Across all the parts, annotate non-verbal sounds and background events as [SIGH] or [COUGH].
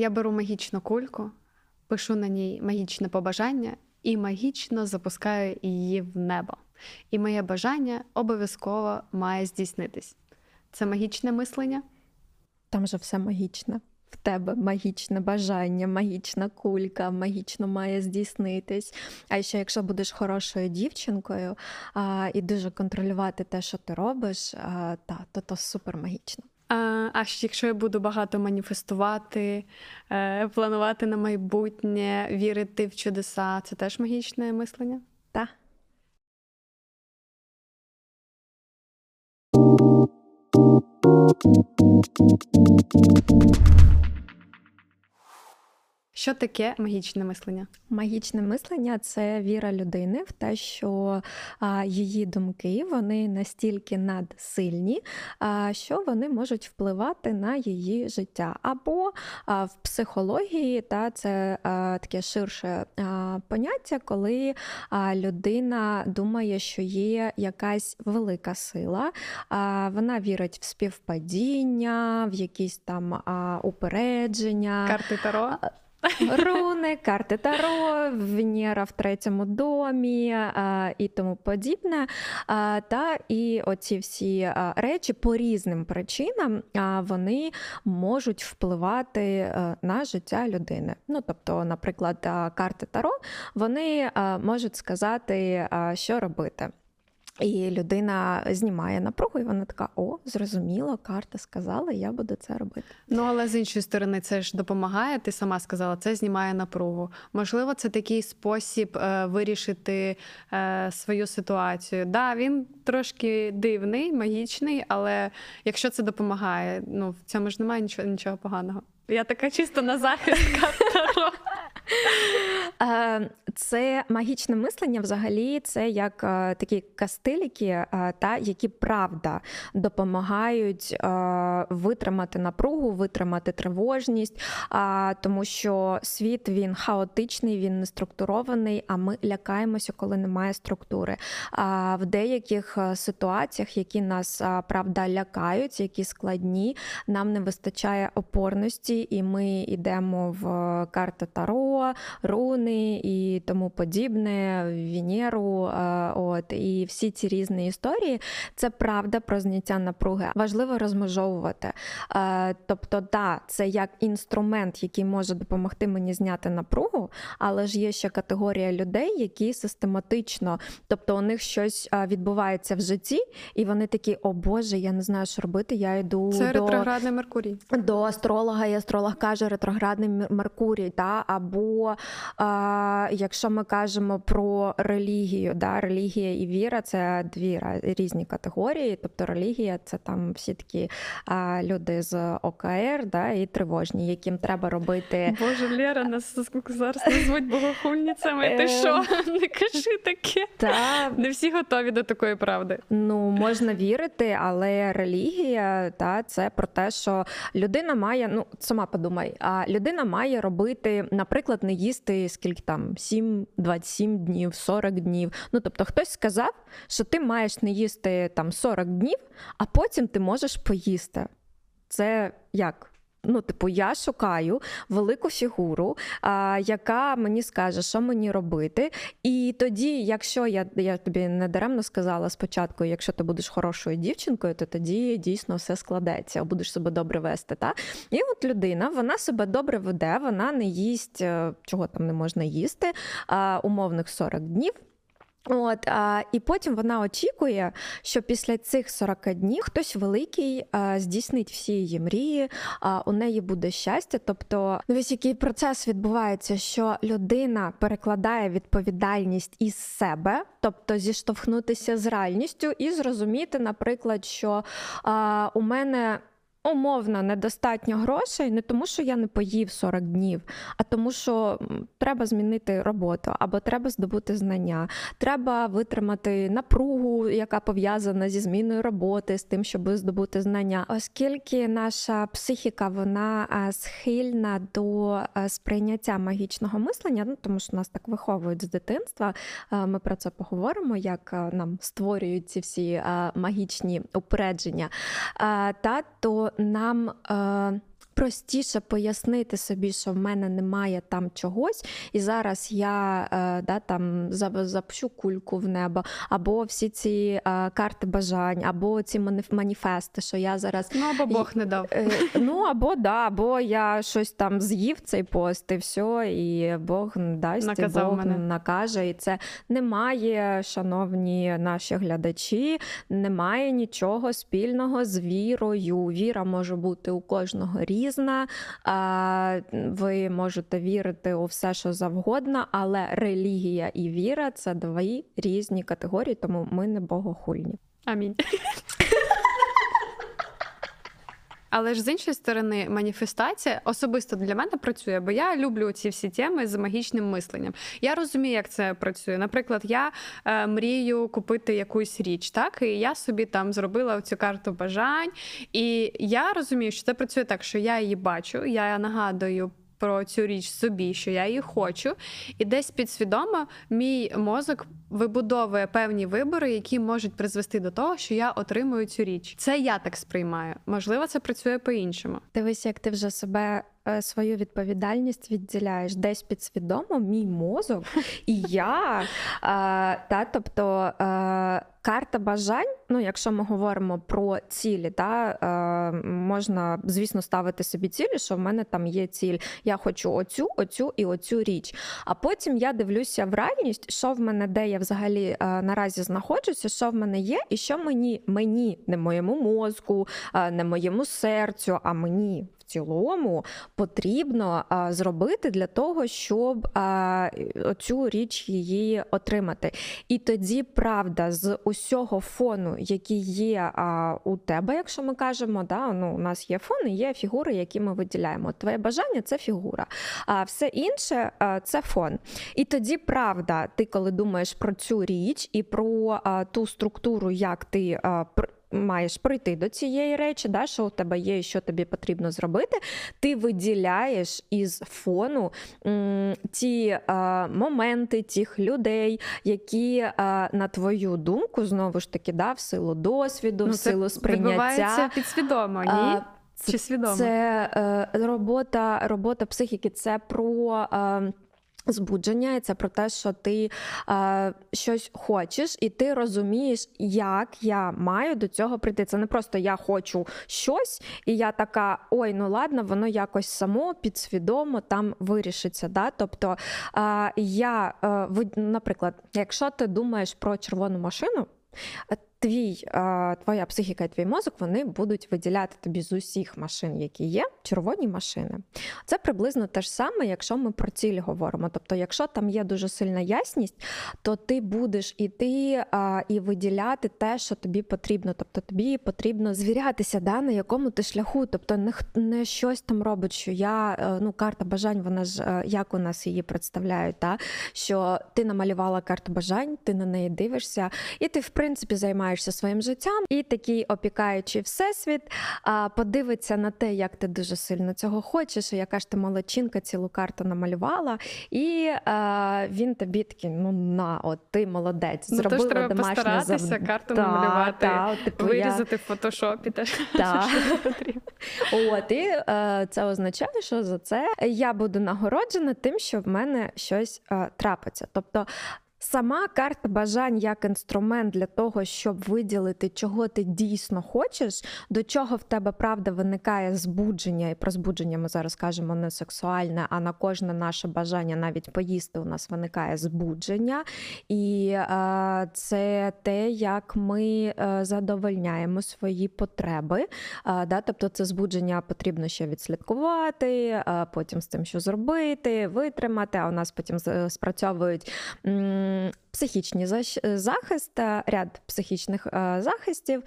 Я беру магічну кульку, пишу на ній магічне побажання і магічно запускаю її в небо. І моє бажання обов'язково має здійснитись. Це магічне мислення. Там же все магічне. В тебе магічне бажання, магічна кулька, магічно має здійснитись. А ще якщо будеш хорошою дівчинкою а, і дуже контролювати те, що ти робиш, а, та, то то супер магічно. А, якщо я буду багато маніфестувати, е, планувати на майбутнє, вірити в чудеса, це теж магічне мислення? Та. Що таке магічне мислення? Магічне мислення це віра людини в те, що а, її думки вони настільки надсильні, а, що вони можуть впливати на її життя. Або а, в психології та це таке ширше поняття, коли людина думає, що є якась велика сила, вона вірить в співпадіння, в якісь там упередження. Карти Таро? Руни, карти Таро, Венера в третьому домі а, і тому подібне. А, та і оці всі речі по різним причинам а, вони можуть впливати а, на життя людини. Ну, тобто, наприклад, карти Таро вони можуть сказати, що робити. І людина знімає напругу, і вона така: о, зрозуміло, карта сказала, я буду це робити. Ну, але з іншої сторони, це ж допомагає. Ти сама сказала, це знімає напругу. Можливо, це такий спосіб е, вирішити е, свою ситуацію. Да, він трошки дивний, магічний, але якщо це допомагає, ну в цьому ж немає нічого, нічого поганого. Я така чисто на захист [LAUGHS] Це магічне мислення, взагалі, це як е, такі кастиліки, е, та які правда допомагають е, витримати напругу, витримати тривожність, тому що світ він хаотичний, він не структурований, а ми лякаємося, коли немає структури. А в деяких е, ситуаціях, які нас правда лякають, які складні, нам не вистачає опорності, і ми йдемо в карти Таро, руни і тому подібне, Венеру, е, от і всі ці різні історії. Це правда про зняття напруги. Важливо розмежовувати. Е, Тобто, да, це як інструмент, який може допомогти мені зняти напругу, але ж є ще категорія людей, які систематично, тобто у них щось е, відбувається в житті, і вони такі: о Боже, я не знаю, що робити. Я йду Це до ретроградний Меркурій. до астролога, і астролог каже ретроградний Меркурій, та або а, якщо ми кажемо про релігію, да, релігія і віра це дві різні категорії. Тобто релігія це там всі такі а, люди з ОКР, да, і тривожні, яким треба робити. Боже, Лера, нас зараз назвуть богохульницями. Ти Е. що? [LAUGHS] Не кажи таке. Та Не всі готові до такої правди. Ну, можна вірити, але релігія та це про те, що людина має, ну сама подумай, а людина має робити, наприклад, не їсти скільки там 7, 27 днів, 40 днів. Ну тобто, хтось сказав, що ти маєш не їсти там 40 днів, а потім ти можеш поїсти. Це як? Ну, типу, я шукаю велику фігуру, а, яка мені скаже, що мені робити. І тоді, якщо я, я тобі не даремно сказала спочатку, якщо ти будеш хорошою дівчинкою, то тоді дійсно все складеться, будеш себе добре вести. Та? І от людина, вона себе добре веде, вона не їсть, е, чого там не можна їсти, а, умовних 40 днів. От, а, і потім вона очікує, що після цих 40 днів хтось великий а, здійснить всі її мрії, а, у неї буде щастя. Тобто, весь який процес відбувається, що людина перекладає відповідальність із себе, тобто зіштовхнутися з реальністю і зрозуміти, наприклад, що а, у мене. Умовно недостатньо грошей, не тому, що я не поїв 40 днів, а тому, що треба змінити роботу або треба здобути знання, треба витримати напругу, яка пов'язана зі зміною роботи, з тим, щоб здобути знання. Оскільки наша психіка вона схильна до сприйняття магічного мислення, ну тому що нас так виховують з дитинства. Ми про це поговоримо, як нам створюють ці всі магічні упередження. Та то нам. Простіше пояснити собі, що в мене немає там чогось, і зараз я е, да, там за- запущу кульку в небо, або всі ці е, карти бажань, або ці маніф- маніфести, що я зараз. Ну або Бог не дав. Е, ну або да, або я щось там з'їв цей пост, і все, і Бог дасть, Наказав і Бог мене. накаже. І це немає, шановні наші глядачі, немає нічого спільного з вірою. Віра може бути у кожного різна. Ви можете вірити у все, що завгодно, але релігія і віра це дві різні категорії, тому ми не богохульні. Амінь. [LAUGHS] Але ж з іншої сторони, маніфестація особисто для мене працює, бо я люблю ці всі теми з магічним мисленням. Я розумію, як це працює. Наприклад, я е, мрію купити якусь річ, так і я собі там зробила цю карту бажань, і я розумію, що це працює так, що я її бачу, я нагадую. Про цю річ собі, що я її хочу, і десь підсвідомо мій мозок вибудовує певні вибори, які можуть призвести до того, що я отримую цю річ. Це я так сприймаю. Можливо, це працює по-іншому. Дивись, як ти вже себе свою відповідальність відділяєш десь підсвідомо, мій мозок і я. Е, та, тобто е, карта бажань, ну якщо ми говоримо про цілі, та, е, можна, звісно, ставити собі цілі, що в мене там є ціль. Я хочу оцю, оцю і оцю річ. А потім я дивлюся в реальність, що в мене, де я взагалі е, наразі знаходжуся, що в мене є, і що мені, мені, не моєму мозку, е, не моєму серцю, а мені цілому потрібно зробити для того, щоб а, оцю річ її отримати. І тоді правда з усього фону, який є у тебе, якщо ми кажемо, да, ну, у нас є фон і є фігури, які ми виділяємо. Твоє бажання це фігура, а все інше це фон. І тоді правда, ти коли думаєш про цю річ і про ту структуру, як ти. Маєш прийти до цієї речі, да, що у тебе є, і що тобі потрібно зробити. Ти виділяєш із фону м, ті е, моменти тих людей, які, е, на твою думку, знову ж таки, да, в силу досвіду, в Ну, це силу сприйняття. підсвідомо, ні? а, Чи свідомо? Це е, робота, робота психіки, це про. Збудження, і це про те, що ти е, щось хочеш, і ти розумієш, як я маю до цього прийти. Це не просто я хочу щось, і я така: ой, ну ладно, воно якось само підсвідомо там вирішиться. Да? Тобто, е, я, е, наприклад, якщо ти думаєш про червону машину, твій, твоя психіка і твій мозок вони будуть виділяти тобі з усіх машин, які є, червоні машини. Це приблизно те ж саме, якщо ми про ціль говоримо. Тобто, якщо там є дуже сильна ясність, то ти будеш іти і виділяти те, що тобі потрібно. Тобто тобі потрібно звірятися, да, на якому ти шляху. Тобто не, не щось там робить, що я е, ну карта бажань, вона ж е, як у нас її представляють, та? що ти намалювала карту бажань, ти на неї дивишся, і ти, в принципі, займаєшся своїм життям, і такий опікаючий всесвіт подивиться на те, як ти дуже сильно цього хочеш, і яка ж ти молодчинка цілу карту намалювала, і а, він тобі такий, ну на, от ти молодець, Ну, зробила тож треба домашнє постаратися, завдання. карту Та, намалювати, та, от, типу, я- Вирізати в фотошопі теж Та. [LAUGHS] От, і е, це означає, що за це я буду нагороджена тим, що в мене щось е, трапиться. Тобто. Сама карта бажань як інструмент для того, щоб виділити, чого ти дійсно хочеш, до чого в тебе правда виникає збудження, і про збудження ми зараз кажемо не сексуальне, а на кожне наше бажання навіть поїсти у нас виникає збудження. І е, це те, як ми е, задовольняємо свої потреби. А, да, тобто це збудження потрібно ще відслідкувати, а потім з тим, що зробити, витримати. А у нас потім з- спрацьовують м, психічні защ- захист, ряд психічних захистів.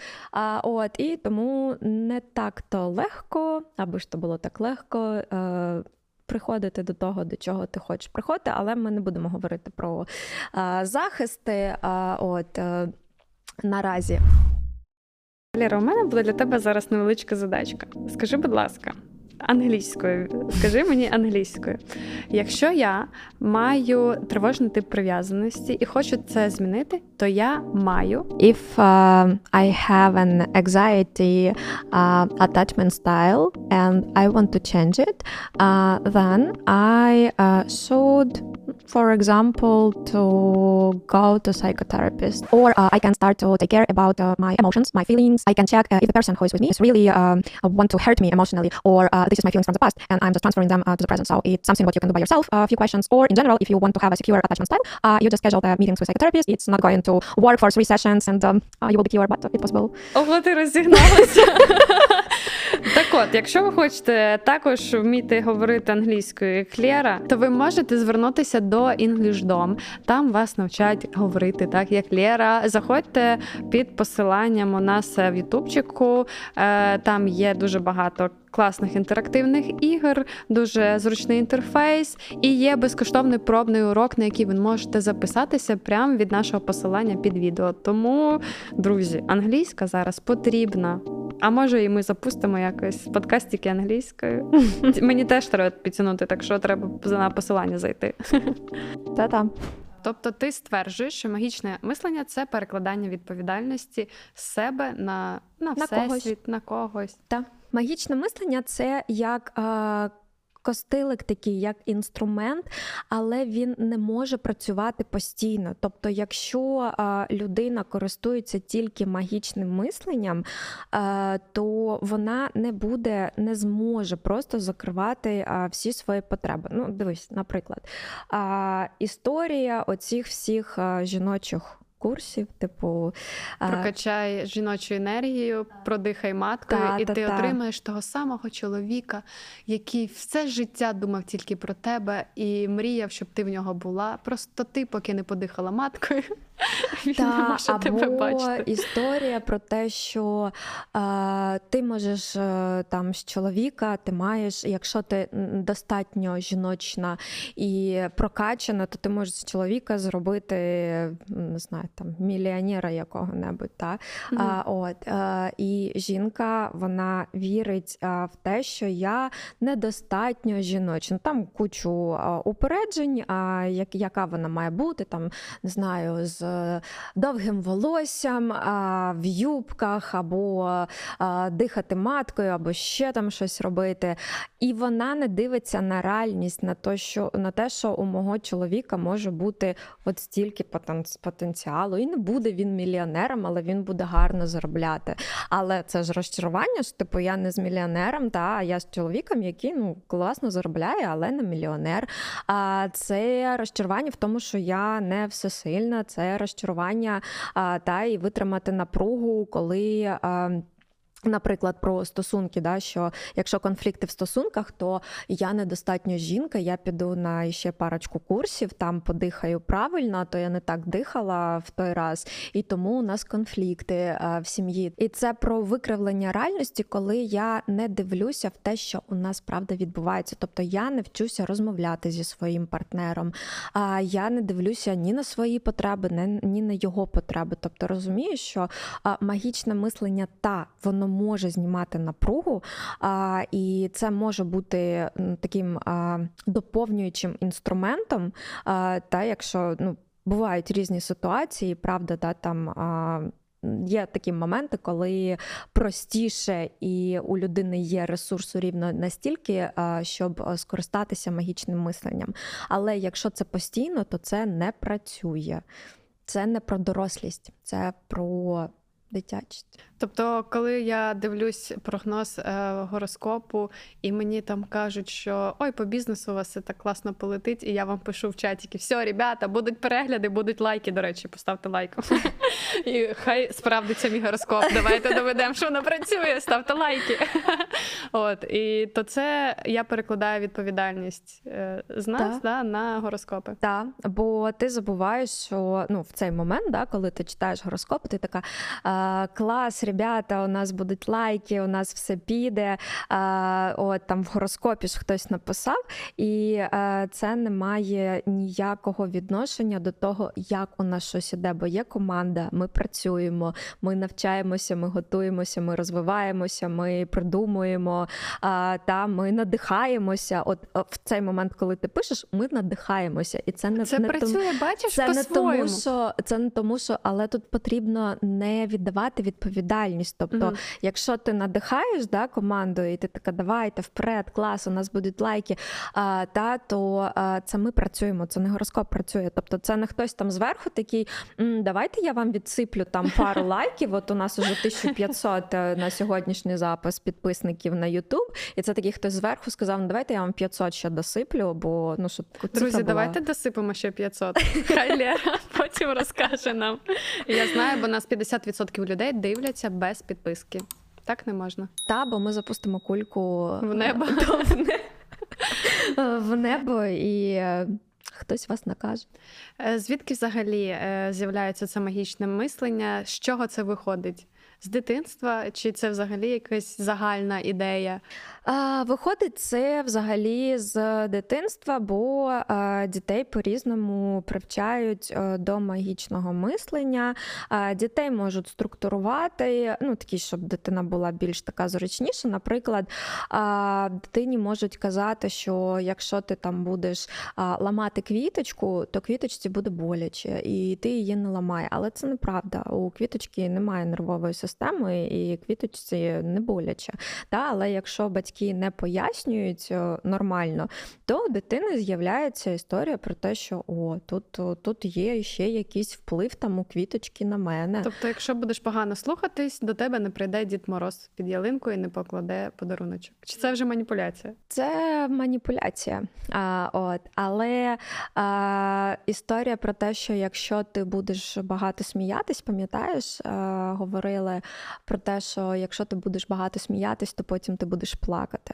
От, і тому не так-то легко, аби ж то було так легко. е, Приходити до того, до чого ти хочеш приходити, але ми не будемо говорити про а, захисти. А, от, е, наразі. Ліра, у мене буде для тебе зараз невеличка задачка. Скажи, будь ласка, англійською. Скажи мені англійською. Якщо я маю тривожний тип прив'язаності і хочу це змінити, то я маю If uh, I have an anxiety uh, attachment style and I want to change it, uh, then I uh, should, for example, to go to psychotherapist, or uh, I can start to take care about uh, my emotions, my feelings. I can check uh, if the person who is with me is really um, want to hurt me emotionally, or uh, this is my feelings from the past, and I'm just transferring them uh, to the present. So it's something what you can do by yourself. A few questions, or in general, if you want to have a secure attachment style, uh, you just schedule the meetings with psychotherapist. It's not going to work for three sessions, and um, uh, you will be cured, but it's possible. Ого, ти розігналася. [LAUGHS] Так от, якщо ви хочете також вміти говорити англійською як Лєра, то ви можете звернутися до EnglishDom. Там вас навчать говорити так, як Лєра. Заходьте під посиланням у нас в Ютубчику. Е, Там є дуже багато. Класних інтерактивних ігор, дуже зручний інтерфейс, і є безкоштовний пробний урок, на який ви можете записатися прямо від нашого посилання під відео. Тому, друзі, англійська зараз потрібна. А може, і ми запустимо якось подкастики англійською. [LAUGHS] Мені теж треба підтягнути, так що треба на посилання зайти. [LAUGHS] Та-та. Тобто, ти стверджуєш, що магічне мислення це перекладання відповідальності з себе на, на, На когось. на когось. Та магічне мислення це як. Е- Костилик такий як інструмент, але він не може працювати постійно. Тобто, якщо е, людина користується тільки магічним мисленням, е, то вона не буде, не зможе просто закривати е, всі свої потреби. Ну, дивись, наприклад, е, історія оцих всіх е, жіночих. Курсів, типу Прокачай жіночу енергію, продихай маткою, Та, і та, ти та. отримаєш того самого чоловіка, який все життя думав тільки про тебе і мріяв, щоб ти в нього була. Просто ти, поки не подихала маткою, він не Та, може тебе бачити. історія про те, що е, ти можеш е, там з чоловіка, ти маєш, якщо ти достатньо жіночна і прокачана, то ти можеш з чоловіка зробити не знаю, там мільйонера якого-небудь. Та? Мгм. А, от, е, і жінка вона вірить е, в те, що я недостатньо жіночна. Там кучу е, упереджень, а як, яка вона має бути, там не знаю, з е, довгим волоссям, в юбках, або дихати маткою, або ще там щось робити. І вона не дивиться на реальність, на те, що, на те, що у мого чоловіка може бути от стільки потенціалу. І не буде він мільйонером, але він буде гарно заробляти. Але це ж розчарування, що типу я не з мільйонером, та я з чоловіком, який ну класно заробляє, але не мільйонер. А це розчарування в тому, що я не всесильна, це розчарування та і витримати напругу, коли. Наприклад, про стосунки, да, що якщо конфлікти в стосунках, то я недостатньо жінка, я піду на ще парочку курсів, там подихаю правильно, то я не так дихала в той раз, і тому у нас конфлікти а, в сім'ї. І це про викривлення реальності, коли я не дивлюся в те, що у нас правда відбувається. Тобто я не вчуся розмовляти зі своїм партнером, а я не дивлюся ні на свої потреби, ні, на його потреби. Тобто розумію, що магічне мислення та воно може знімати напругу, а, і це може бути таким а, доповнюючим інструментом. А, та якщо ну. Бувають різні ситуації, правда, да, там а, є такі моменти, коли простіше і у людини є ресурсу рівно настільки, щоб скористатися магічним мисленням. Але якщо це постійно, то це не працює. Це не про дорослість, це про дитячість. Тобто, коли я дивлюсь прогноз е, гороскопу, і мені там кажуть, що ой, по бізнесу у вас все так класно полетить, і я вам пишу в чатіки, все, ребята, будуть перегляди, будуть лайки. До речі, поставте лайк. [LAUGHS] І хай справдиться мій гороскоп. Давайте доведемо, що воно працює, ставте лайки. [LAUGHS] От, і то це я перекладаю відповідальність е, з нас да, на гороскопи. Так, бо ти забуваєш, що ну в цей момент, да, коли ти читаєш гороскоп, ти така а, клас, ребята, у нас будуть лайки, у нас все піде. А, от там в гороскопі ж хтось написав, і а, це не має ніякого відношення до того, як у нас щось іде, бо є команда, ми працюємо, ми навчаємося, ми готуємося, ми розвиваємося, ми придумуємо, а, та ми надихаємося. От в цей момент, коли ти пишеш, ми надихаємося, і це не Це не працює, бачиш, це по-своєму. тому, що це не тому, що але тут потрібно не віддавати відповідальність. Тобто, Мгм. якщо ти надихаєш да, команду, і ти така, давайте вперед, клас, у нас будуть лайки. А, та то а, це ми працюємо, це не гороскоп працює. Тобто, це не хтось там зверху такий. Давайте я вам відсиплю там пару лайків. От у нас уже 1500 е, на сьогоднішній запис підписників на YouTube. І це такий хтось зверху сказав: ну давайте я вам 500 ще досиплю, бо ну щоб Друзі, була. давайте досипемо ще 500. Хай Лера потім розкаже нам. Я знаю, бо нас 50% людей дивляться без підписки. Так не можна. Та, бо ми запустимо кульку В небо. [LAUGHS] е, в, не... е, в небо, і е, хтось вас накаже. Звідки взагалі з'являється це магічне мислення? З чого це виходить? З дитинства? Чи це взагалі якась загальна ідея? Виходить, це взагалі з дитинства, бо дітей по-різному привчають е, до магічного мислення. Дітей можуть структурувати, ну такі, щоб дитина була більш така зручніша. Наприклад, дитині можуть казати, що якщо ти там будеш ламати квіточку, то квіточці буде боляче, і ти її не ламай. Але це неправда. У квіточки немає нервової системи, і квіточці не боляче. Та, але якщо батьки не пояснюють е, нормально, то у дитини з'являється історія про те, що о, тут, тут є ще якийсь вплив там у квіточки на мене. Тобто, якщо будеш погано слухатись, до тебе не прийде Дід Мороз під ялинкою і не покладе подаруночок. Чи це вже маніпуляція? Це маніпуляція. А, от. Але а, історія про те, що якщо ти будеш багато сміятись, пам'ятаєш, а, говорили про те, що якщо ти будеш багато сміятись, то потім ти будеш плакати плакати.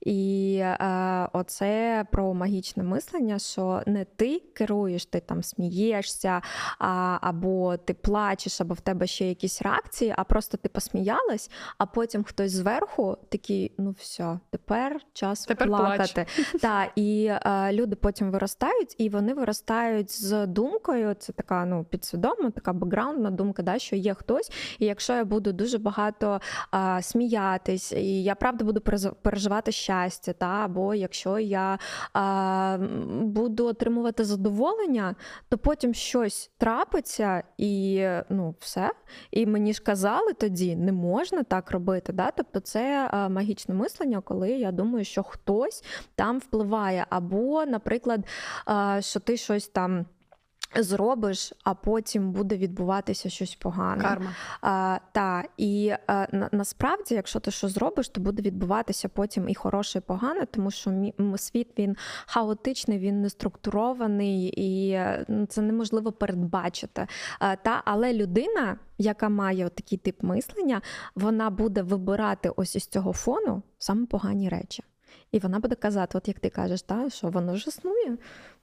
І е, оце про магічне мислення, що не ти керуєш, ти там смієшся, а, або ти плачеш, або в тебе ще якісь реакції, а просто ти посміялась, а потім хтось зверху такий: ну все, тепер час Тепер плакати. Та, і е, люди потім виростають, і вони виростають з думкою. Це така ну підсвідома, така бекграундна думка, да, що є хтось. І якщо я буду дуже багато е, сміятись, і я правда буду перез- переживати щастя, та або якщо я е, буду отримувати задоволення, то потім щось трапиться, і ну все. І мені ж казали тоді, не можна так робити. Да? Тобто це е, магічне мислення, коли я думаю, що хтось там впливає, або, наприклад, е, що ти щось там. Зробиш, а потім буде відбуватися щось погане. Карма. А, та і а, на, насправді, якщо ти що зробиш, то буде відбуватися потім і хороше, і погане, тому що мі, світ він хаотичний, він не структурований, і е, ну, це неможливо передбачити. А, та, але людина, яка має такий тип мислення, вона буде вибирати ось із цього фону саме погані речі. І вона буде казати, от як ти кажеш, та, що воно ж існує.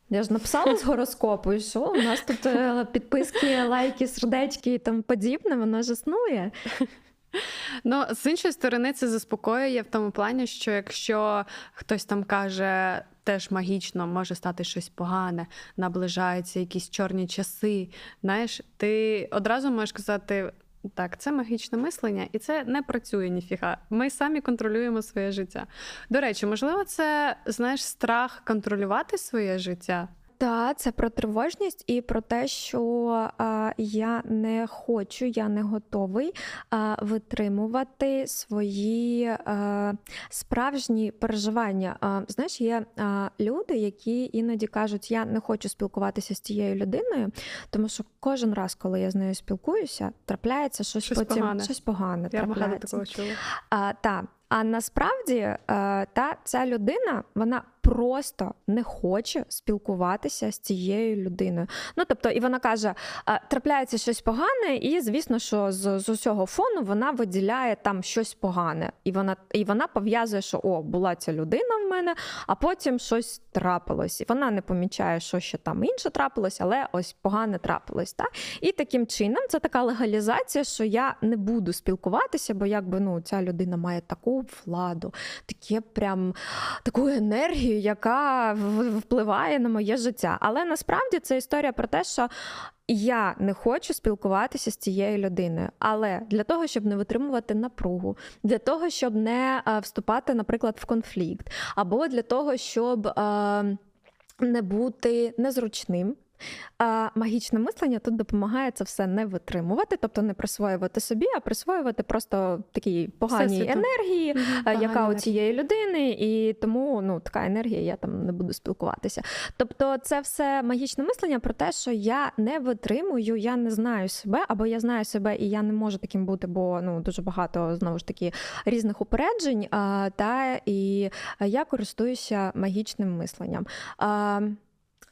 Я ж написала з гороскопу, і що у нас тут е, підписки, лайки, сердечки і тому подібне, воно ж існує. Ну, з іншої сторони, це заспокоює в тому плані, що якщо хтось там каже теж магічно, може стати щось погане, наближаються якісь чорні часи. Знаєш, ти одразу можеш казати. Так, це магічне мислення, і це не працює ніфіга. Ми самі контролюємо своє життя. До речі, можливо, це знаєш страх контролювати своє життя. Та це про тривожність і про те, що а, я не хочу, я не готовий а, витримувати свої а, справжні переживання. А, знаєш, є а, люди, які іноді кажуть, я не хочу спілкуватися з тією людиною, тому що кожен раз, коли я з нею спілкуюся, трапляється щось, Щось потім погане. щось погане. Я багато трапляється. такого чула. А, та. А насправді е, та ця людина вона просто не хоче спілкуватися з цією людиною. Ну тобто, і вона каже: трапляється щось погане, і звісно, що з, з усього фону вона виділяє там щось погане, і вона і вона пов'язує, що о, була ця людина в мене, а потім щось трапилось. І вона не помічає, що ще там інше трапилось, але ось погане трапилось. Так? І таким чином це така легалізація, що я не буду спілкуватися, бо якби ну ця людина має таку владу, таке прям таку енергію, яка впливає на моє життя. Але насправді це історія про те, що. Я не хочу спілкуватися з цією людиною, але для того, щоб не витримувати напругу, для того, щоб не е, вступати, наприклад, в конфлікт, або для того, щоб е, не бути незручним. А магічне мислення тут допомагає це все не витримувати, тобто не присвоювати собі, а присвоювати просто такі погані Всесвіту. енергії, а, яка у цієї людини, і тому ну така енергія, я там не буду спілкуватися. Тобто, це все магічне мислення про те, що я не витримую, я не знаю себе, або я знаю себе, і я не можу таким бути, бо ну дуже багато знову ж таки різних упереджень. А, та і я користуюся магічним мисленням. А,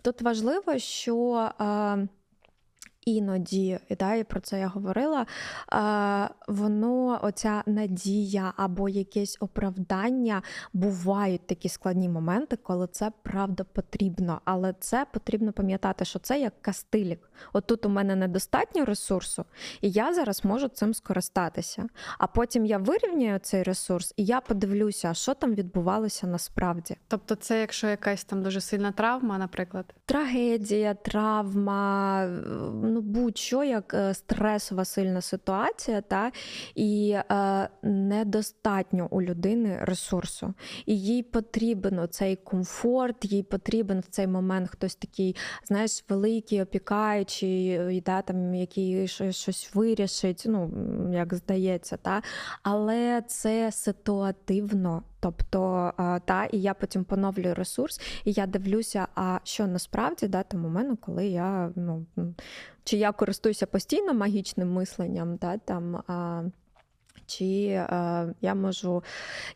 Тут важливо, що а, іноді, і да, і про це я говорила, воно, оця надія або якесь оправдання, бувають такі складні моменти, коли це правда потрібно. Але це потрібно пам'ятати, що це як кастилік. От тут у мене недостатньо ресурсу, і я зараз можу цим скористатися. А потім я вирівняю цей ресурс, і я подивлюся, що там відбувалося насправді. Тобто, це якщо якась там дуже сильна травма, наприклад. Трагедія, травма, е, ну будь-що як е, стресова сильна ситуація, та і е, недостатньо у людини ресурсу. І їй потрібен цей комфорт, їй потрібен в цей момент хтось такий, знаєш, великий, опікаючий, да, там, який щось вирішить, ну як здається, та але це ситуативно. Тобто, та, і я потім поновлюю ресурс, і я дивлюся, а що насправді да, там у мене, коли я ну чи я користуюся постійно магічним мисленням, да, там. А, чи е, я можу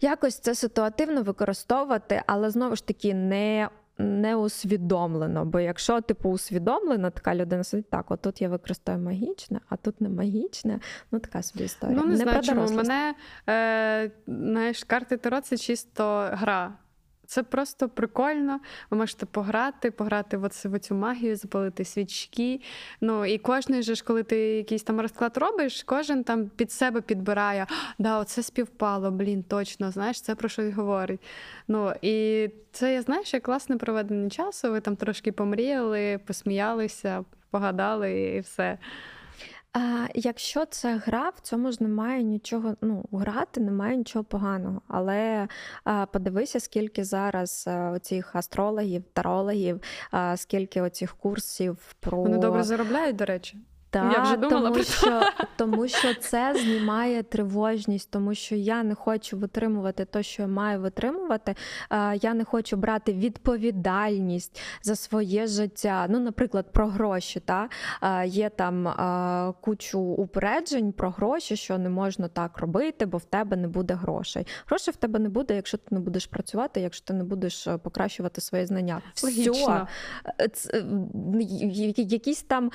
якось це ситуативно використовувати, але знову ж таки не. Не усвідомлено, бо якщо типу усвідомлена, така людина сидить так, отут я використаю магічне, а тут не магічне, ну така собі історія. Ну, не, знаю, чому. Мене, е, знаєш, карти Таро це чисто гра. Це просто прикольно. Ви можете пограти, пограти в, оце, в цю магію, запалити свічки. Ну і кожен же ж, коли ти якийсь там розклад робиш, кожен там під себе підбирає. Да, оце співпало, блін, точно, знаєш, це про щось говорить. Ну і це я знаєш, як класне проведення часу. Ви там трошки помріяли, посміялися, погадали і все. А, якщо це гра, в цьому ж немає нічого. Ну, грати немає нічого поганого. Але а, подивися, скільки зараз а, оцих астрологів, тарологів, а, скільки оцих курсів про Вони добре заробляють, до речі. Та, Я вже думала тому, про це. що, [LAUGHS] тому що це знімає тривожність, тому що я не хочу витримувати те, що я маю витримувати. Я не хочу брати відповідальність за своє життя. Ну, наприклад, про гроші. Та? Є там кучу упереджень про гроші, що не можна так робити, бо в тебе не буде грошей. Грошей в тебе не буде, якщо ти не будеш працювати, якщо ти не будеш е, покращувати свої знання. Логічно. Всьо. Е, якісь там,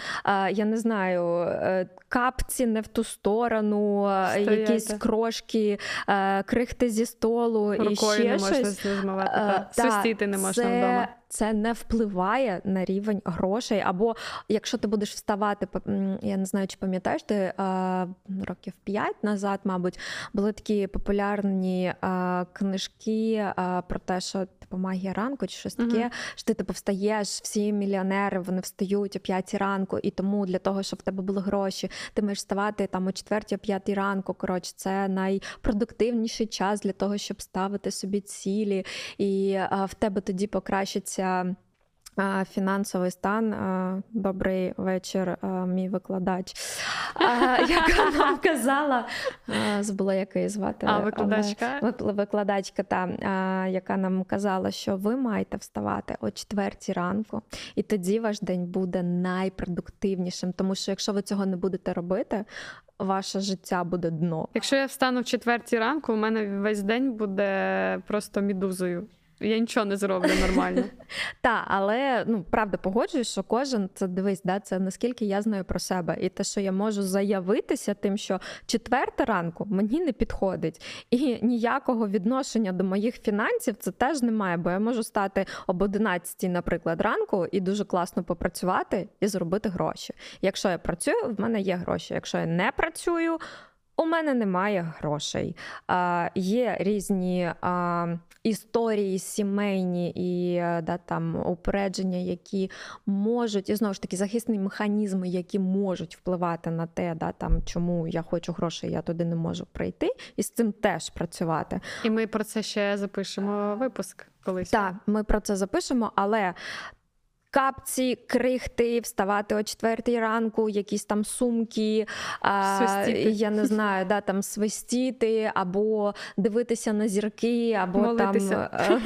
я не знаю, е, капці не в ту сторону, е, Стояти. якісь крошки, е, крихти зі столу і Рукою ще не можна щось. змивати. Та. та, Свистіти не можна це, вдома. Це не впливає на рівень грошей. Або якщо ти будеш вставати, я не знаю, чи пам'ятаєш, ти е, років 5 назад, мабуть, були такі популярні е, книжки е, про те, що типу магія ранку чи щось таке. Мгм. Що ти типу встаєш, всі мільйонери вони встають о 5 ранку, і тому для того, щоб в тебе були гроші, ти маєш вставати там о 4 о 5 ранку. Коротше, це найпродуктивніший час для того, щоб ставити собі цілі, і в тебе тоді покращиться. А, Фінансовий стан. Добрий вечір, мій викладач, [LAUGHS] яка нам казала, забула, як її звати. А, викладачка? Вик- Викладачка, та, яка нам казала, що ви маєте вставати о четвертій ранку, і тоді ваш день буде найпродуктивнішим. Тому що якщо ви цього не будете робити, ваше життя буде дно. Якщо я встану в четвертій ранку, у мене весь день буде просто мідузою. Я нічого не зроблю нормально. [LAUGHS] Так, але ну правда погоджуюсь, що кожен це дивись, да, це наскільки я знаю про себе, і те, що я можу заявитися, тим, що четверта ранку мені не підходить, і ніякого відношення до моїх фінансів це теж немає, бо я можу стати об 11, наприклад, ранку і дуже класно попрацювати і зробити гроші. Якщо я працюю, в мене є гроші. Якщо я не працюю. У мене немає грошей. А, Є різні а, історії сімейні і а, да, там упередження, які можуть, і знову ж таки, захисні механізми, які можуть впливати на те, да, там, чому я хочу грошей, я туди не можу прийти, і з цим теж працювати. І ми про це ще запишемо випуск колись. Так, ми про це запишемо, але. Капці, крихти, вставати о четвертій ранку, якісь там сумки, а, Свистіти. я не знаю, да, там свистіти, або дивитися на зірки, або Молитися. там.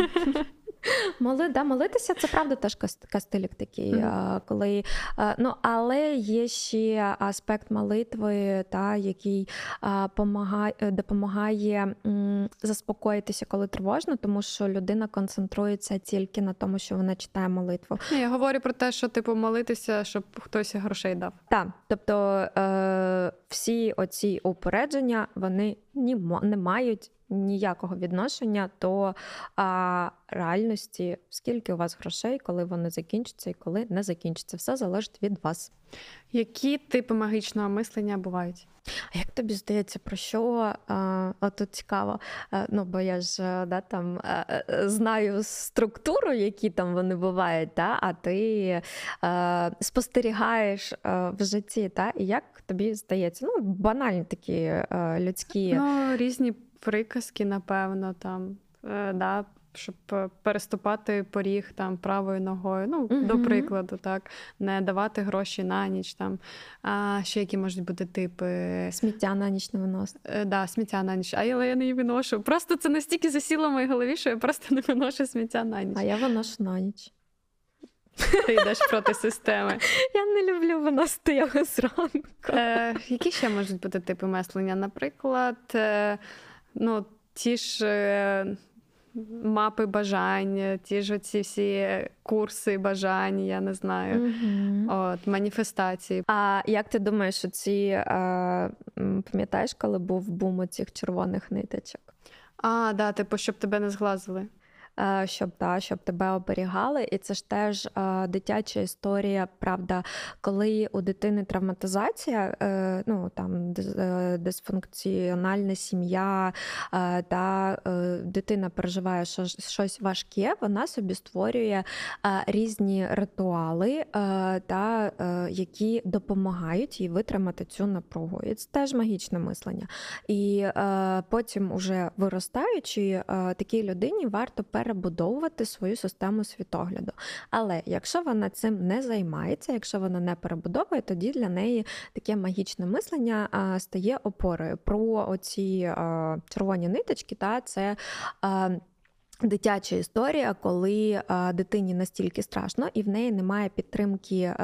Моли, да, молитися це правда теж кас- кастилік такий, а, коли ну але є ще аспект молитви, та який помагає, допомагає заспокоїтися, коли тривожно, тому що людина концентрується тільки на тому, що вона читає молитву. Я говорю про те, що типу молитися, щоб хтось грошей дав. Так, тобто е, всі оці упередження вони ні, не мають ніякого відношення до а, реальності, скільки у вас грошей, коли вони закінчаться і коли не закінчаться. Все залежить від вас. Які типи магічного мислення бувають? А як тобі здається, про що а, тут цікаво? А, ну, бо я ж да, там а, знаю структуру, які там вони бувають, та, а ти а, спостерігаєш а, в житті, та, і як тобі здається? Ну, банальні такі а, людські. Ну, різні приказки, напевно, там, е, да, щоб е, переступати поріг там правою ногою. Ну, до прикладу, так, не давати гроші на ніч. Там. А ще які можуть бути типи. Сміття на ніч не виносити. Е, Да, сміття на ніч, а але я не виношу. Просто це настільки засіло в моїй голові, що я просто не виношу сміття на ніч. А я виношу на ніч. Ти [LAUGHS] йдеш проти системи. Я не люблю виносити його зранку. Е, які ще можуть бути типи мислення? Наприклад, е, ну, ті ж е, мапи бажань, ті ж оці всі курси бажань, я не знаю. Мгм. От, маніфестації. А як ти думаєш, ці е, пам'ятаєш, коли був бум цих червоних ниточок? А, да, типу, щоб тебе не зглазили. Е, Щоб та, щоб тебе оберігали, і це ж теж е, дитяча історія. Правда, коли у дитини травматизація, е, ну там дисфункціональна сім'я, та дитина переживає щось, важке, вона собі створює різні ритуали, та, які допомагають їй витримати цю напругу. І це теж магічне мислення. І потім, уже виростаючи, такій людині варто перебудовувати свою систему світогляду. Але якщо вона цим не займається, якщо вона не перебудовує, тоді для неї таке магічне мислення стає опорою. Про оці червоні ниточки, та це. Дитяча історія, коли дитині настільки страшно, і в неї немає підтримки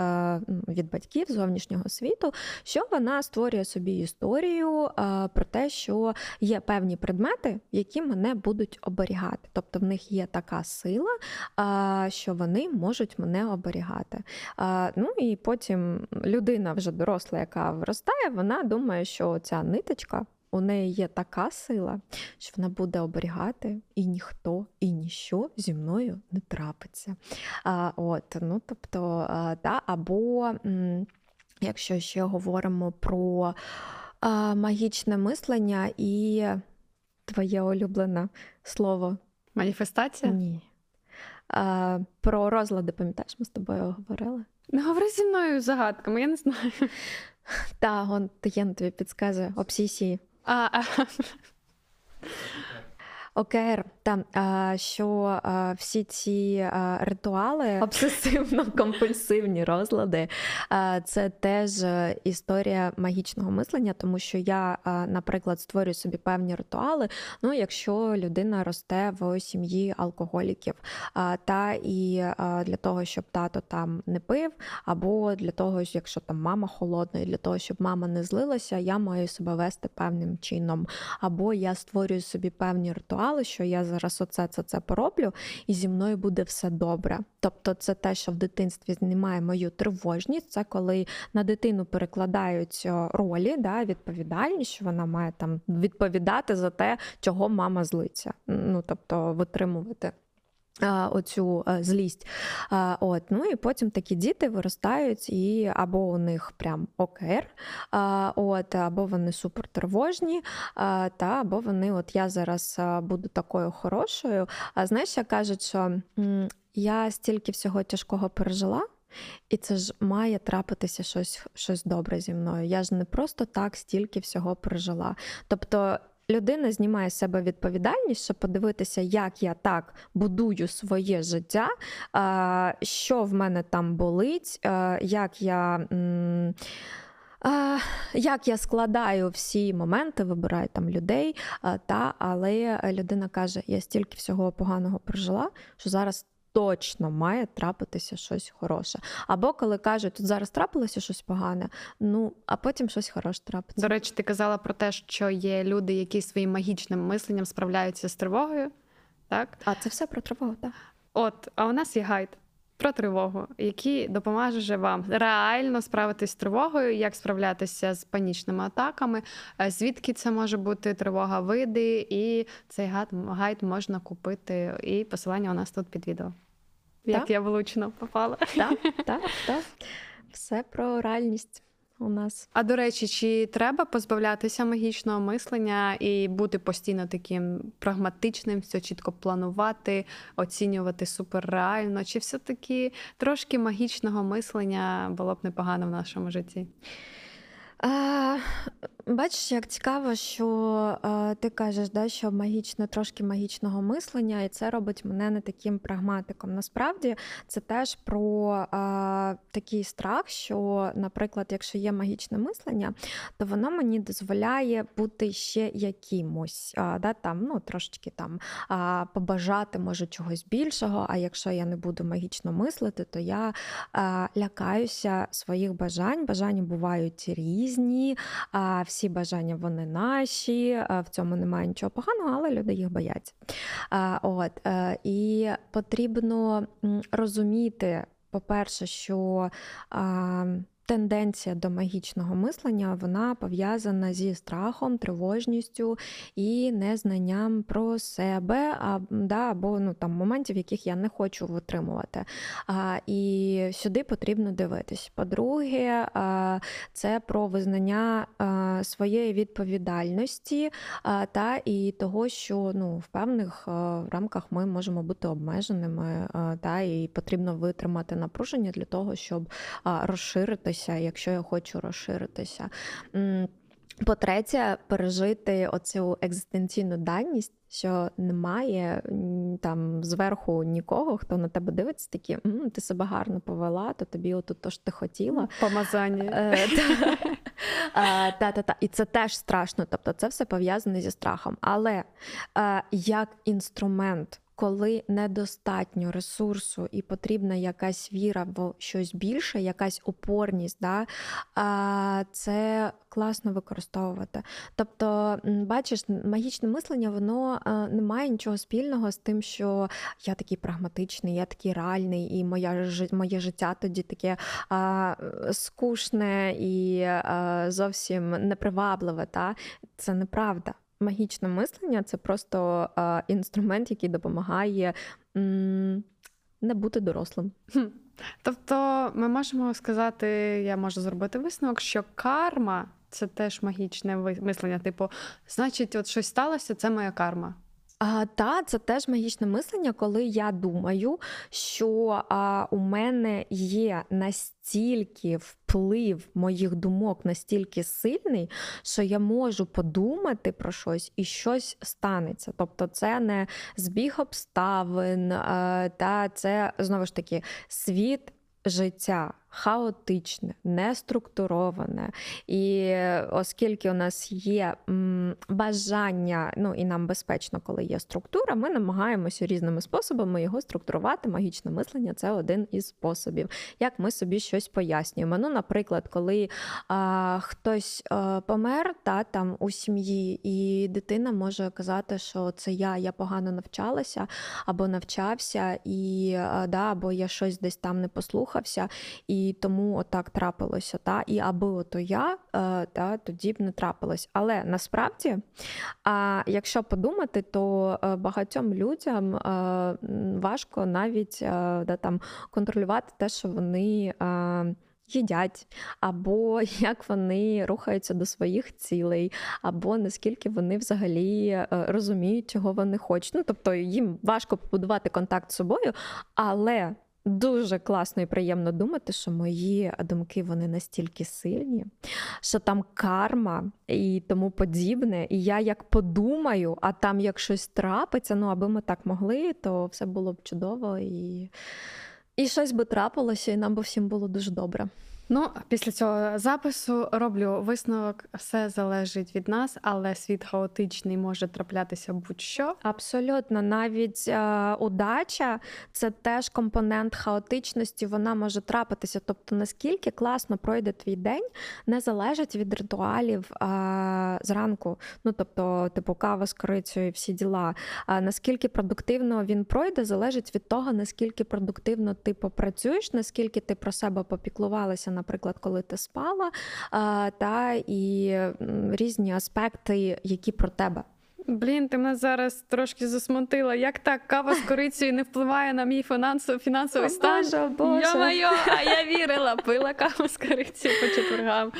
від батьків зовнішнього світу, що вона створює собі історію про те, що є певні предмети, які мене будуть оберігати. Тобто в них є така сила, що вони можуть мене оберігати. Ну і потім людина вже доросла, яка виростає, вона думає, що ця ниточка. У неї є така сила, що вона буде оберігати, і ніхто і ніщо зі мною не трапиться. А, от, ну, тобто, а, та, або м, якщо ще говоримо про а, магічне мислення і твоє улюблене слово Маніфестація? ні. А, про розлади, пам'ятаєш, ми з тобою говорили? Не говори зі мною загадками, я не знаю. Та, он Тетяна тобі підказує обсісії. А, а, [LAUGHS] ОКР, там а, що всі ці ритуали, обсесивно-компульсивні розлади, це теж е, історія магічного мислення, тому що я, наприклад, створюю собі певні ритуали. Ну, якщо людина росте в сім'ї алкоголіків, та і для того, щоб тато там не пив, або для того, якщо там мама холодна, і для того, щоб мама не злилася, я маю себе вести певним чином. Або я створюю собі певні ритуали, що я зараз оце це, це пороблю, і зі мною буде все добре. Тобто, це те, що в дитинстві знімає мою тривожність. Це коли на дитину перекладають ролі, да, відповідальність, що вона має там відповідати за те, чого мама злиться. Ну тобто витримувати. Оцю злість. От, ну і потім такі діти виростають, і або у них прям окер, от, або вони супер тривожні, та або вони, от я зараз буду такою хорошою. А знаєш, як кажуть, що я стільки всього тяжкого пережила. І це ж має трапитися щось, щось добре зі мною. Я ж не просто так стільки всього пережила. Тобто людина знімає з себе відповідальність, щоб подивитися, як я так будую своє життя, що в мене там болить, як я. Як я складаю всі моменти, вибираю там людей, та, але людина каже: я стільки всього поганого прожила, що зараз точно має трапитися щось хороше. Або коли кажуть, тут зараз трапилося щось погане, ну а потім щось хороше трапиться. До речі, ти казала про те, що є люди, які своїм магічним мисленням справляються з тривогою. Так? А це все про тривогу, так? От, а у нас є гайд про тривогу, який допоможе вам реально справитись з тривогою, як справлятися з панічними атаками, е, звідки це може бути тривога, види, і цей гайд, гайд можна купити. І посилання у нас тут під відео. Як Так. я влучно попала. Так, [LAUGHS] так, так. Все про реальність у нас. А до речі, чи треба позбавлятися магічного мислення і бути постійно таким прагматичним, все чітко планувати, оцінювати суперреально? Чи все-таки трошки магічного мислення було б непогано в нашому житті? А, бачиш, як цікаво, що а, ти кажеш, да, що магічне, трошки магічного мислення, і це робить мене не таким прагматиком. Насправді це теж про а, такий страх, що, наприклад, якщо є магічне мислення, то воно мені дозволяє бути ще якимось, а, да, там, ну, трошечки там побажати може чогось більшого. А якщо я не буду магічно мислити, то я а, лякаюся своїх бажань. Бажання бувають різні, а всі бажання вони наші. В цьому немає нічого поганого, але люди їх бояться. От е, і потрібно розуміти, по-перше, що. Тенденція до магічного мислення вона пов'язана зі страхом, тривожністю і незнанням про себе, а, да, або ну, там, моментів, яких я не хочу витримувати. А, і сюди потрібно дивитись. По-друге, а, це про визнання а, своєї відповідальності а, та і того, що ну, в певних а, рамках ми можемо бути обмеженими, а, та і потрібно витримати напруження для того, щоб а, розширитися, якщо я хочу розширитися. По-третє, пережити оцю екзистенційну даність, що немає там зверху нікого, хто на тебе дивиться, такі «М, ти себе гарно повела, то тобі отут то ж ти хотіла. Помазання. Е, [LAUGHS] та- А, Та-та-та. І це теж страшно. Тобто це все пов'язане зі страхом. Але е, як інструмент, коли недостатньо ресурсу і потрібна якась віра в щось більше, якась опорність, да, це класно використовувати. Тобто, бачиш, магічне мислення, воно не має нічого спільного з тим, що я такий прагматичний, я такий реальний, і моя, моє життя тоді таке скучне і зовсім непривабливе. Та? Це неправда. Магічне мислення це просто е, інструмент, який допомагає м, не бути дорослим. Тобто, ми можемо сказати, я можу зробити висновок, що карма це теж магічне мислення. Типу, значить, от щось сталося, це моя карма. А, та, це теж магічне мислення, коли я думаю, що а, у мене є настільки вплив моїх думок настільки сильний, що я можу подумати про щось і щось станеться. Тобто, це не збіг обставин, а, та це знову ж таки світ. Життя хаотичне, неструктуроване. І оскільки у нас є бажання, ну і нам безпечно, коли є структура, ми намагаємося різними способами його структурувати. Магічне мислення це один із способів, як ми собі щось пояснюємо. Ну, наприклад, коли а, хтось а, помер та там у сім'ї, і дитина може казати, що це я, я погано навчалася або навчався, і а, да, або я щось десь там не послухався, і тому отак трапилося. Та? І аби ото я, е, та, тоді б не трапилось. Але насправді, а якщо подумати, то е, багатьом людям е, важко навіть да, там, контролювати те, що вони. Їдять, або [LAUGHS] як вони рухаються до своїх цілей, або наскільки вони взагалі розуміють, чого вони хочуть. Ну тобто їм важко побудувати контакт з собою, але дуже класно і приємно думати, що мої думки вони настільки сильні, що там карма і тому подібне. І я як подумаю, а там як щось трапиться, ну аби ми так могли, то все було б чудово і. І щось би трапилося, і нам би всім було дуже добре. Ну, після цього запису роблю висновок, все залежить від нас, але світ хаотичний може траплятися будь-що. Абсолютно, навіть е, удача це теж компонент хаотичності, вона може трапитися. Тобто, наскільки класно пройде твій день, не залежить від ритуалів е, зранку. Ну тобто, типу кава з корицею, і всі діла. А наскільки продуктивно він пройде, залежить від того, наскільки продуктивно ти попрацюєш, наскільки ти про себе попіклувалася, наприклад, коли ти спала, та і різні аспекти, які про тебе. Блін, ти мене зараз трошки засмутила. Як так кава з корицею не впливає на мій фінансовий, фінансовий стан? Боже, Боже. Йо-моє, а я вірила, пила каву з корицею по четвергам.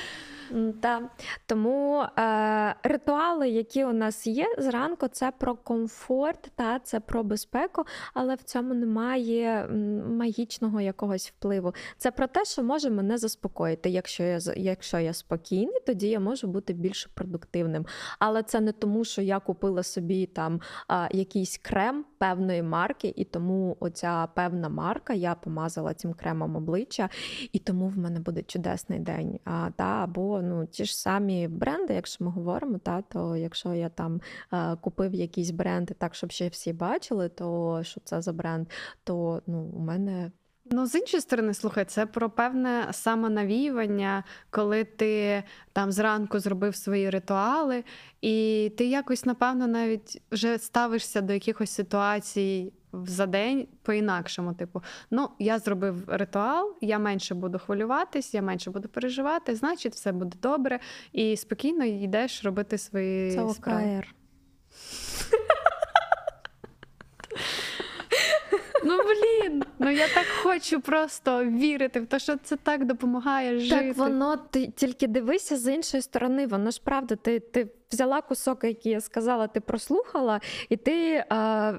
М, Та. Тому е, ритуали, які у нас є зранку, це про комфорт, та це про безпеку, але в цьому немає магічного якогось впливу. Це про те, що може мене заспокоїти. Якщо я якщо я спокійний, тоді я можу бути більш продуктивним. Але це не тому, що я купила собі там а, якийсь крем певної марки, і тому оця певна марка, я помазала цим кремом обличчя, і тому в мене буде чудесний день. А, та, або ну, ті ж самі бренди, якщо ми говоримо, та, то якщо я там а, купив якісь бренди так, щоб ще всі бачили, то що це за бренд, то ну, у мене Ну, з іншої сторони, слухай, це про певне самонавіювання, коли ти там зранку зробив свої ритуали, і ти якось, напевно, навіть вже ставишся до якихось ситуацій за день по-інакшому. Типу, ну, я зробив ритуал, я менше буду хвилюватись, я менше буду переживати, значить, все буде добре. І спокійно йдеш робити свої це справи. ОКР. Ну блін, ну я так хочу просто вірити в те, що це так допомагає жити. Так воно ти тільки дивися з іншої сторони. Воно ж правда, ти, ти взяла кусок, який я сказала, ти прослухала, і ти е,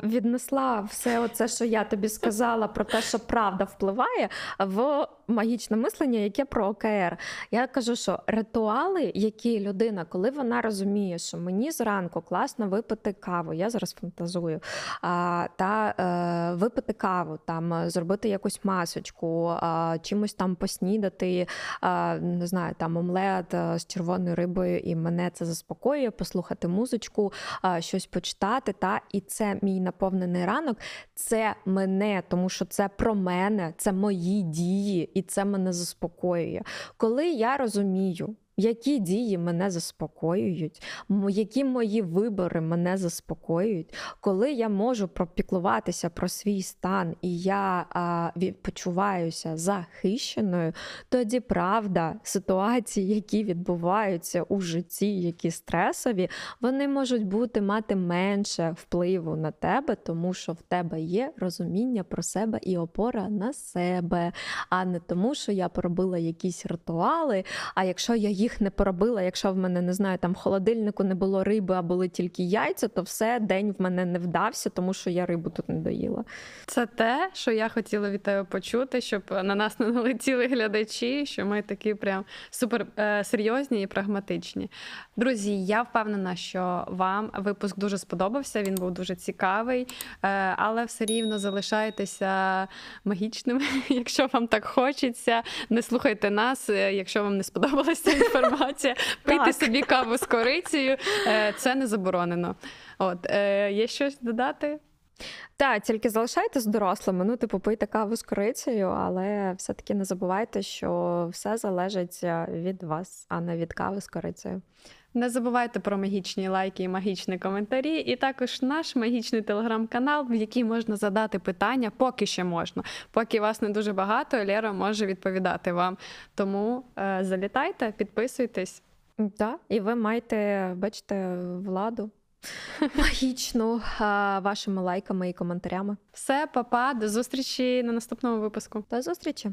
віднесла все оце, що я тобі сказала, про те, що правда впливає, в магічне мислення, яке про ОКР. Я кажу, що ритуали, які людина, коли вона розуміє, що мені зранку класно випити каву, я зараз фантазую, а, та е, випити каву, там е, зробити якусь масочку, а, чимось там поснідати, а, не знаю, там омлет з червоною рибою, і мене це заспокоює, послухати музичку, щось почитати. Та і це мій наповнений ранок. Це мене, тому що це про мене, це мої дії, і це мене заспокоює. Коли я розумію. Які дії мене заспокоюють, які мої вибори мене заспокоюють, коли я можу пропіклуватися про свій стан і я а, почуваюся захищеною, тоді правда ситуації, які відбуваються у житті, які стресові, вони можуть бути мати менше впливу на тебе, тому що в тебе є розуміння про себе і опора на себе, а не тому, що я поробила якісь ритуали. А якщо я їх їх не поробила, якщо в мене не знаю, там в холодильнику не було риби, а були тільки яйця, то все день в мене не вдався, тому що я рибу тут не доїла. Це те, що я хотіла від тебе почути, щоб на нас не налетіли глядачі, що ми такі прям супер е, серйозні і прагматичні. Друзі, я впевнена, що вам випуск дуже сподобався. Він був дуже цікавий, е, але все рівно залишайтеся магічними, [LAUGHS] якщо вам так хочеться. Не слухайте нас, е, якщо вам не сподобалася [LAUGHS] інформація. Пийте собі каву з корицею. Е, Це не заборонено. От е, є щось додати? Так, тільки залишайтесь дорослими. Ну, типу, пийте каву з корицею, але все-таки не забувайте, що все залежить е, від вас, а не від кави з корицею. Не забувайте про магічні лайки і магічні коментарі, і також наш магічний телеграм-канал, в який можна задати питання, поки ще можна. Поки вас не дуже багато, Лера може відповідати вам. Тому е, залітайте, підписуйтесь. Так, і ви маєте, бачите, владу [LAUGHS] магічну а, вашими лайками і коментарями. Все, папа, до зустрічі на наступному випуску. До зустрічі!